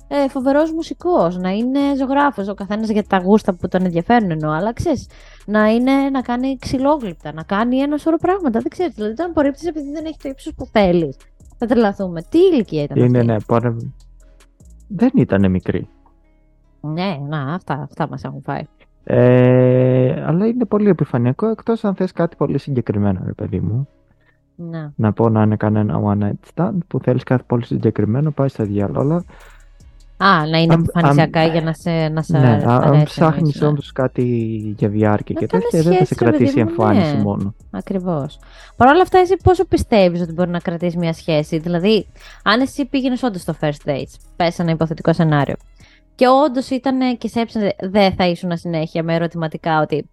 ε, φοβερός μουσικός, να είναι ζωγράφος. Ο καθένας για τα γούστα που τον ενδιαφέρουν εννοώ. Αλλά ξέρεις, να, είναι, να κάνει ξυλόγλυπτα, να κάνει ένα σώρο πράγματα. Δεν ξέρεις. Δηλαδή, τον απορρίπτεις επειδή δεν έχει το ύψος που θέλεις. Θα τρελαθούμε. Τι ηλικία ήταν Είναι, αυτή; ναι, πάνε... Δεν ήταν μικρή. Ναι, να, αυτά, αυτά μας έχουν φάει. Ε, αλλά είναι πολύ επιφανειακό εκτός αν θες κάτι πολύ συγκεκριμένο, ρε παιδί μου. Ναι. Να πω να είναι κανένα one night stand που θέλεις κάτι πολύ συγκεκριμένο, πάει στα διάλογα. Αλλά Α, να είναι Αν- επιφανειακά αν- για να σε, να σε ναι, αρέσει, αν εννοείς, ψάχνεις ναι. όντως κάτι για διάρκεια Να και τέτοια, κάνεις δεν θα σε σχέση, ρε παιδί κρατήσει η μου, εμφάνιση ναι. μόνο. Ακριβώς. Παρ' όλα αυτά, εσύ πόσο πιστεύεις ότι μπορεί να κρατήσει μια σχέση; Δηλαδή, αν εσύ πήγαινες όντως στο first dates, πες ένα υποθετικό σενάριο, και όντως ήταν και σε έψανε, δεν θα ήσουν συνέχεια με ερωτηματικά ότι.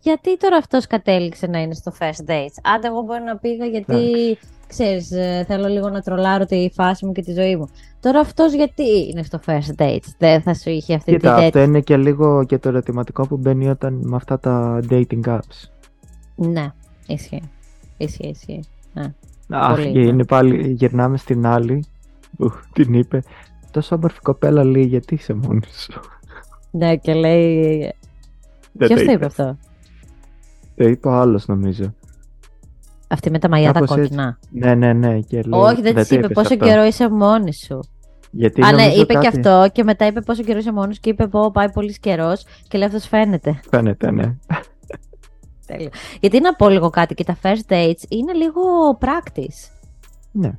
Γιατί τώρα αυτός κατέληξε να είναι στο first dates; Άντε, εγώ μπορεί να πήγα γιατί ξέρεις, ε, θέλω λίγο να τρολάρω τη φάση μου και τη ζωή μου. Τώρα αυτός γιατί είναι στο first dates. Δεν θα σου είχε αυτή Κοίτα, τη αυτό είναι και λίγο και το ερωτηματικό που μπαίνει όταν με αυτά τα dating apps. Ναι, ισχύει. Ισχύει, ισχύει. Αχ, Πολύ, και ναι. είναι πάλι, γυρνάμε στην άλλη που την είπε τόσο όμορφη κοπέλα λέει γιατί είσαι μόνη σου; Ναι, και λέει. Δεν Ποιος το είπε είπες. αυτό; Το είπε ο άλλος νομίζω. Αυτή με τα μαλλιά τα Κάπως έτσι. κόκκινα. Ναι, ναι, ναι. Και λέει, Όχι, δεν το της είπε είπες πόσο αυτό. καιρό είσαι μόνη σου. Γιατί Α, ναι, νομίζω είπε και κάτι- αυτό και μετά είπε πόσο καιρό είσαι μόνη και είπε πω πάει πολύς καιρός και λέει αυτός φαίνεται. Φαίνεται, ναι. Τέλειο. Γιατί να πω λίγο κάτι και τα first dates είναι λίγο practice. ναι.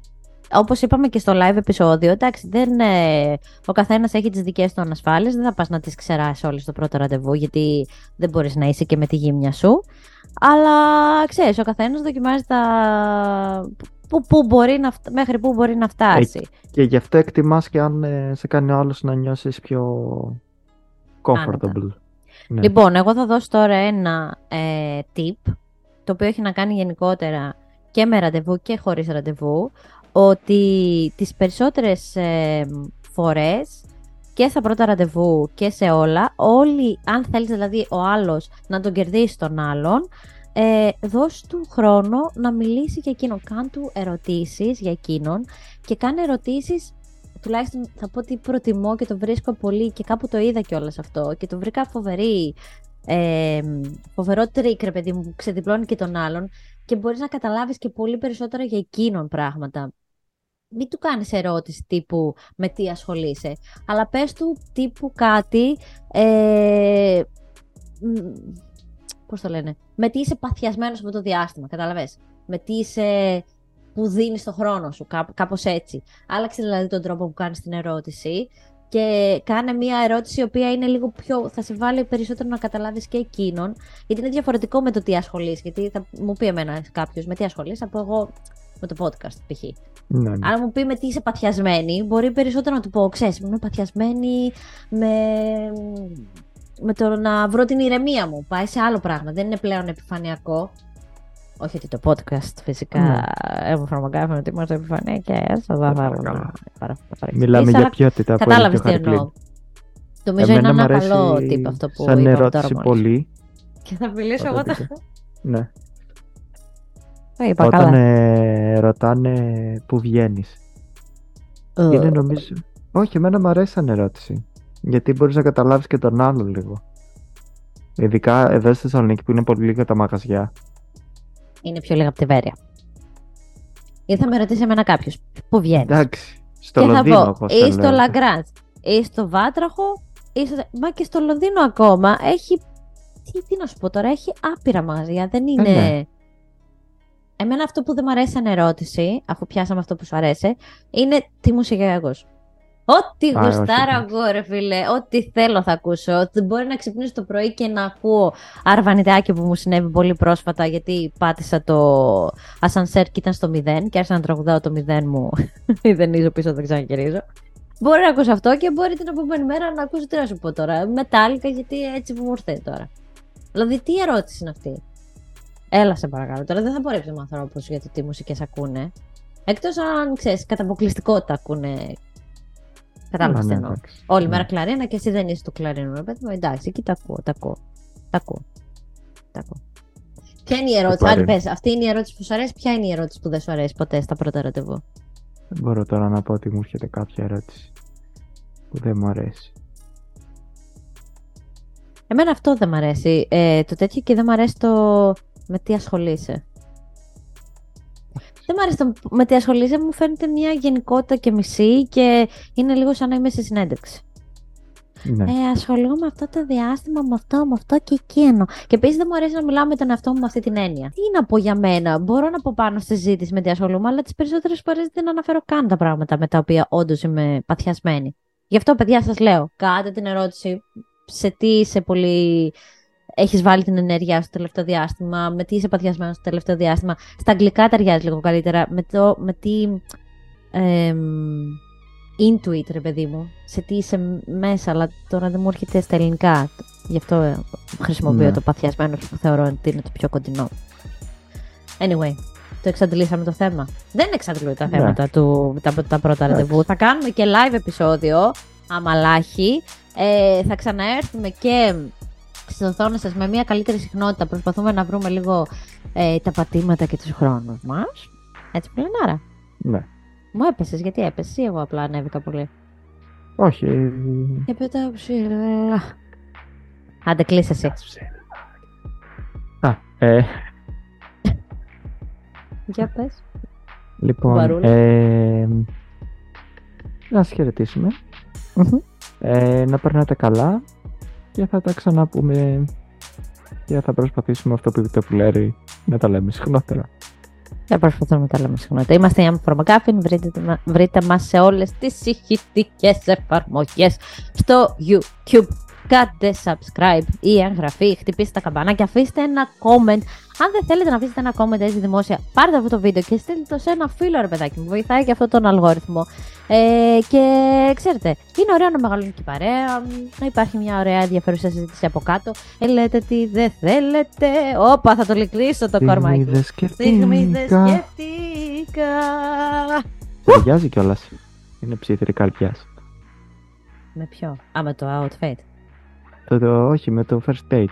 Όπως είπαμε και στο live επεισόδιο, εντάξει, δεν, ε, ο καθένας έχει τις δικές του ανασφάλειες. Δεν θα πας να τις ξεράσει όλες στο πρώτο ραντεβού, γιατί δεν μπορείς να είσαι και με τη γύμνια σου. Αλλά ξέρεις, ο καθένας δοκιμάζει τα. Που, που μπορεί να, φτα- μέχρι πού μπορεί να φτάσει. Και γι' αυτό εκτιμάς και αν ε, σε κάνει ο άλλος να νιώσεις πιο comfortable. Ναι. Λοιπόν, εγώ θα δώσω τώρα ένα ε, tip, το οποίο έχει να κάνει γενικότερα και με ραντεβού και χωρίς ραντεβού, ότι τις περισσότερες ε, φορές και στα πρώτα ραντεβού και σε όλα, όλοι, αν θέλεις δηλαδή ο άλλος να τον κερδίσει τον άλλον, ε, δώσ' του χρόνο να μιλήσει για εκείνον. Κάν του ερωτήσεις για εκείνον και κάνε ερωτήσεις τουλάχιστον θα πω ότι προτιμώ και το βρίσκω πολύ και κάπου το είδα κιόλας αυτό και το βρήκα φοβερή, ε, φοβερό τρικ ρε παιδί μου που ξεδιπλώνει και τον άλλον και μπορείς να καταλάβεις και πολύ περισσότερα για εκείνον πράγματα. Μην του κάνεις ερώτηση τύπου με τι ασχολείσαι, αλλά πες του τύπου κάτι, ε, μ, πώς το λένε, με τι είσαι παθιασμένος από το διάστημα, κατάλαβες. Με τι είσαι που δίνεις το χρόνο σου, κάπ- κάπως έτσι. Άλλαξε δηλαδή τον τρόπο που κάνεις την ερώτηση και κάνε μια ερώτηση η οποία είναι λίγο πιο. θα σε βάλει περισσότερο να καταλάβεις και εκείνον. Γιατί είναι διαφορετικό με το τι ασχολείσαι. Γιατί θα μου πει εμένα κάποιος με τι ασχολείσαι, θα πω εγώ με το podcast π.χ. Ναι, ναι. Αν μου πει με τι είσαι παθιασμένη, μπορεί περισσότερο να του πω: Ξέρεις, είμαι παθιασμένη με. με το να βρω την ηρεμία μου. Πάει σε άλλο πράγμα. Δεν είναι πλέον επιφανειακό. Όχι ότι το podcast φυσικά Ναι. έχουμε φαρμακάφωνο ότι είμαστε επιφανειακές. Θα τα Παρακαλώ. βάλουμε. παρα- παρα- Μιλάμε αλλά για ποιότητα που είναι Κατάλαβε πιο τι εννοώ. χαρικλή. Νομίζω Εμένα είναι μ' ένα αρέσει καλό τύπο αυτό που σαν είπαμε ερώτηση τώρα μόλις. πολύ. Και θα μιλήσω εγώ. όταν τα- είπα. Ναι. Το είπα Όταν καλά. ε, ρωτάνε που βγαίνεις. Ε, Είναι νομίζω... Όχι, εμένα μου αρέσει σαν ερώτηση. Γιατί μπορείς να καταλάβεις και τον άλλο λίγο. Ειδικά εδώ στη Θεσσαλονίκη που είναι πολύ λίγα τα μαγαζιά. Είναι πιο λίγα από τη Βέρεια. Ή θα με ρωτήσει εμένα κάποιος πού βγαίνεις; Εντάξει. Στο Και θα Λονδίνο, πω όπως ή το στο λέω. Λαγκράντ, ή στο Βάτραχο, ή στο... Μα και στο Λονδίνο ακόμα έχει. Τι, τι να σου πω τώρα, έχει άπειρα μαγαζιά. Δεν είναι. ναι. Εμένα αυτό που δεν μου αρέσει σαν ερώτηση, αφού πιάσαμε αυτό που σου αρέσει, είναι τι μουσική ακούς. Ό,τι Α, όχι, γουστάρω εντάξει. εγώ, ρε φίλε, ό,τι θέλω θα ακούσω. Δεν μπορεί να ξυπνήσω το πρωί και να ακούω αρβανιτάκι που μου συνέβη πολύ πρόσφατα, γιατί πάτησα το ασανσέρ και ήταν στο 0 και άρχισα να τραγουδάω το 0 μου. Μηδενίζω πίσω, δεν ξαναγυρίζω. Μπορεί να ακούσω αυτό και μπορεί την επόμενη μέρα να ακούσω τι να σου πω τώρα. Μετάλλικα, γιατί έτσι που μου ήρθε τώρα. Δηλαδή, τι ερώτηση είναι αυτή; Έλα σε παρακαλώ. Τώρα δεν θα πορέψει με ανθρώπους για το τι μουσικές ακούνε. Εκτός αν ξέρεις, κατά αποκλειστικότητα ακούνε. Κατάλαβες Α, τι ναι, εννοώ. εντάξει. Όλη Ναι. μέρα κλαρίνα και εσύ δεν είσαι του κλαρίνου. Ρε παιδί μου, εντάξει, εκεί τα ακούω, τα ακούω. Τα ακούω. Τα ακούω. Ποια είναι η ερώτηση, πάρει. αν πες, αυτή είναι η ερώτηση που σου αρέσει, ποια είναι η ερώτηση που δεν σου αρέσει ποτέ στα πρώτα ραντεβού; Δεν μπορώ τώρα να πω ότι μου έρχεται κάποια ερώτηση που δεν μου αρέσει. Εμένα αυτό δεν μ' αρέσει. Ε, το τέτοιο και δεν μ' αρέσει το με τι ασχολείσαι; Δεν μ' αρέσει το με τι ασχολείσαι, μου φαίνεται μια γενικότητα και μισή και είναι λίγο σαν να είμαι σε συνέντευξη. Ναι. Ε, ασχολούμαι αυτό το διάστημα με αυτό, με αυτό και εκείνο. Και επίσης δεν μου αρέσει να μιλάω με τον εαυτό μου με αυτή την έννοια. Τι να πω για μένα; Μπορώ να πω πάνω στη συζήτηση με τι ασχολούμαι, αλλά τις περισσότερες φορές δεν αναφέρω καν τα πράγματα με τα οποία όντως είμαι παθιασμένη. Γι' αυτό, παιδιά, σας λέω, κάντε την ερώτηση σε τι είσαι πολύ. Έχεις βάλει την ενέργειά σου το τελευταίο διάστημα, με τι είσαι παθιασμένος το τελευταίο διάστημα. Στα αγγλικά ταιριάζει λίγο καλύτερα. Με, το, με τι. εμ, intuit, ρε παιδί μου. Σε τι είσαι μέσα, αλλά τώρα δεν μου έρχεται στα ελληνικά. Γι' αυτό ε, χρησιμοποιώ Ναι. το παθιασμένο που θεωρώ ότι είναι το πιο κοντινό. Anyway, το εξαντλήσαμε το θέμα. Δεν εξαντλούμε τα Ναι. θέματα του, τα, τα πρώτα Εντάξει. ραντεβού. Θα κάνουμε και live επεισόδιο, αμαλάχη. Ε, θα ξαναέρθουμε και στι οθόνε σα με μια καλύτερη συχνότητα. Προσπαθούμε να βρούμε λίγο ε, τα πατήματα και τους χρόνους μας. Έτσι που λένε άρα. ναι. Μου έπεσες, γιατί έπεσε, ή εγώ απλά ανέβηκα πολύ. Όχι. ε, Και πετάω ψηλά. Άντε, κλείσε εσύ. Α, ε, Για πες. λοιπόν, Μπαρούλα. ε, να σας χαιρετήσουμε. Μμμ. Ε, να περνάτε καλά και θα τα ξαναπούμε και θα προσπαθήσουμε αυτό που είπε το Λέρη να τα λέμε συχνότερα. Θα προσπαθούμε να τα λέμε συχνότερα. Είμαστε η Άμμο Φορμακάφιν. Βρείτε, μα- βρείτε μας σε όλες τις ηχητικές εφαρμογές στο YouTube. Κάντε subscribe ή εγγραφή, χτυπήστε τα καμπανάκια, αφήστε ένα comment. Αν δεν θέλετε να αφήσετε ένα comment έτσι δημόσια, πάρτε αυτό το βίντεο και στείλτε το σε ένα φίλο ρε παιδάκι μου. Βοηθάει και αυτό τον αλγόριθμο. Ε, και ξέρετε, είναι ωραίο να μεγαλώνει και η παρέα, να υπάρχει μια ωραία ενδιαφέρουσα συζήτηση από κάτω. Ε, λέτε τι δεν θέλετε. Όπα, θα το λυκλίσω το κορμάκι. δεν Στιγμή δεν σκεφτήκα. σκέφτηκα. Ταιριάζει κιόλας. Είναι ψήθυρη καρδιά. Με ποιο; Α, με το outfit. Το, το, όχι, με το first page.